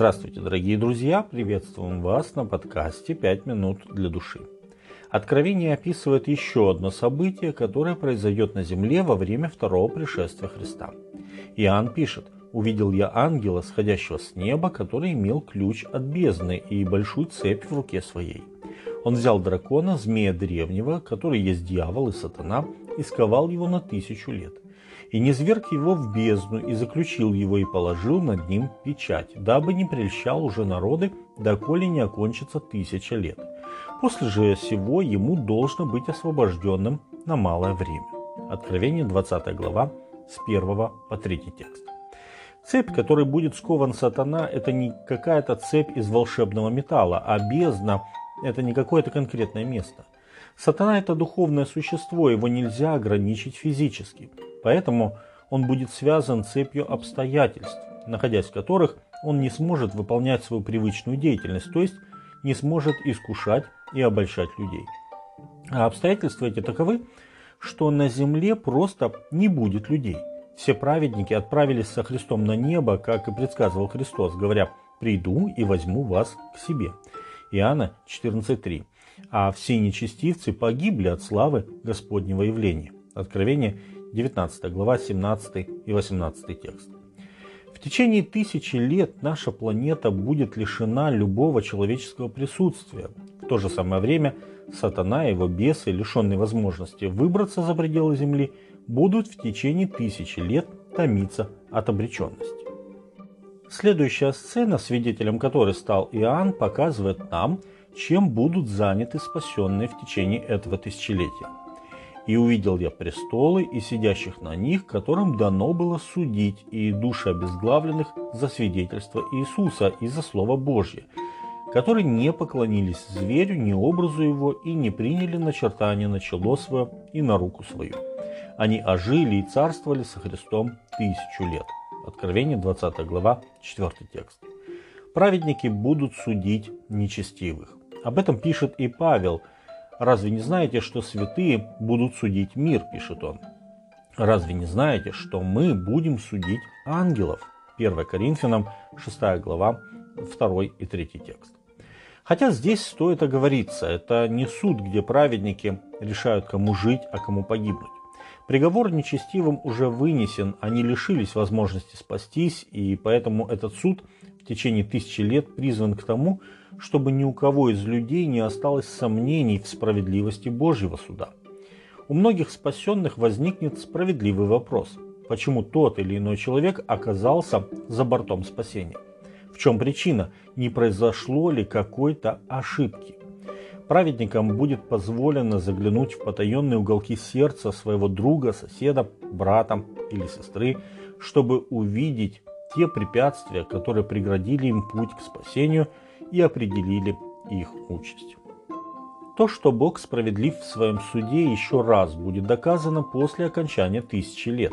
Здравствуйте, дорогие друзья! Приветствуем вас на подкасте «Пять минут для души». Откровение описывает еще одно событие, которое произойдет на земле во время второго пришествия Христа. Иоанн пишет «Увидел я ангела, сходящего с неба, который имел ключ от бездны и большую цепь в руке своей. Он взял дракона, змея древнего, который есть дьявол и сатана, и сковал его на тысячу лет – и не зверг его в бездну, и заключил его, и положил над ним печать, дабы не прельщал уже народы, доколе не окончится тысяча лет. После же сего ему должно быть освобожденным на малое время. Откровение 20 глава с 1 по 3 текст. Цепь, которой будет скован сатана, это не какая-то цепь из волшебного металла, а бездна – это не какое-то конкретное место. Сатана – это духовное существо, его нельзя ограничить физически – Поэтому он будет связан цепью обстоятельств, находясь в которых он не сможет выполнять свою привычную деятельность, то есть не сможет искушать и обольщать людей. А обстоятельства эти таковы, что на земле просто не будет людей. Все праведники отправились со Христом на небо, как и предсказывал Христос, говоря «приду и возьму вас к себе». Иоанна 14.3. А все нечестивцы погибли от славы Господнего явления. Откровение 19 глава, 17 и 18 текст. В течение тысячи лет наша планета будет лишена любого человеческого присутствия. В то же самое время сатана и его бесы, лишенные возможности выбраться за пределы Земли, будут в течение тысячи лет томиться от обреченности. Следующая сцена, свидетелем которой стал Иоанн, показывает нам, чем будут заняты спасенные в течение этого тысячелетия. И увидел я престолы и сидящих на них, которым дано было судить, и души обезглавленных за свидетельство Иисуса и за Слово Божье, которые не поклонились зверю, ни образу его, и не приняли начертание на чело свое и на руку свою. Они ожили и царствовали со Христом тысячу лет. Откровение 20 глава, 4 текст. Праведники будут судить нечестивых. Об этом пишет и Павел – Разве не знаете, что святые будут судить мир, пишет он. Разве не знаете, что мы будем судить ангелов? 1 Коринфянам 6 глава 2 и 3 текст. Хотя здесь стоит оговориться, это не суд, где праведники решают, кому жить, а кому погибнуть. Приговор нечестивым уже вынесен, они лишились возможности спастись, и поэтому этот суд в течение тысячи лет призван к тому, чтобы ни у кого из людей не осталось сомнений в справедливости Божьего суда. У многих спасенных возникнет справедливый вопрос, почему тот или иной человек оказался за бортом спасения. В чем причина? Не произошло ли какой-то ошибки? Праведникам будет позволено заглянуть в потаенные уголки сердца своего друга, соседа, брата или сестры, чтобы увидеть те препятствия, которые преградили им путь к спасению – и определили их участь. То, что Бог справедлив в своем суде, еще раз будет доказано после окончания тысячи лет,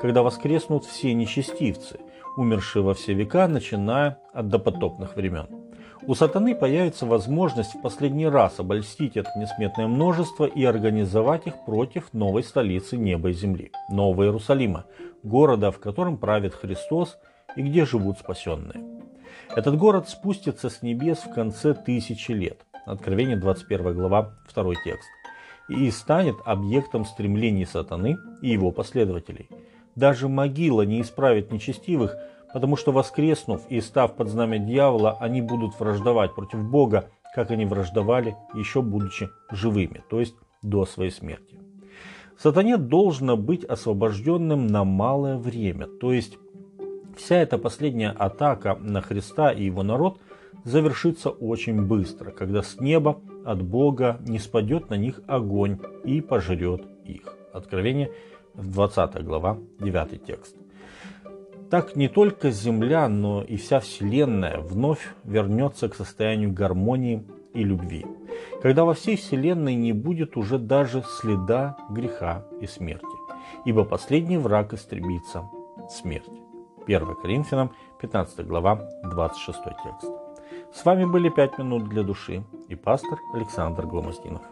когда воскреснут все нечестивцы, умершие во все века, начиная от допотопных времен. У сатаны появится возможность в последний раз обольстить это несметное множество и организовать их против новой столицы неба и земли, Нового Иерусалима, города, в котором правит Христос и где живут спасенные. Этот город спустится с небес в конце тысячи лет. Откровение 21 глава, 2 текст. И станет объектом стремлений сатаны и его последователей. Даже могила не исправит нечестивых, потому что воскреснув и став под знамя дьявола, они будут враждовать против Бога, как они враждовали, еще будучи живыми, то есть до своей смерти. Сатане должно быть освобожденным на малое время, то есть Вся эта последняя атака на Христа и его народ завершится очень быстро, когда с неба от Бога не спадет на них огонь и пожрет их. Откровение 20 глава 9 текст. Так не только Земля, но и вся Вселенная вновь вернется к состоянию гармонии и любви, когда во всей Вселенной не будет уже даже следа греха и смерти, ибо последний враг истребится – смерть. 1 Коринфянам, 15 глава, 26 текст. С вами были «Пять минут для души» и пастор Александр Гломоздинов.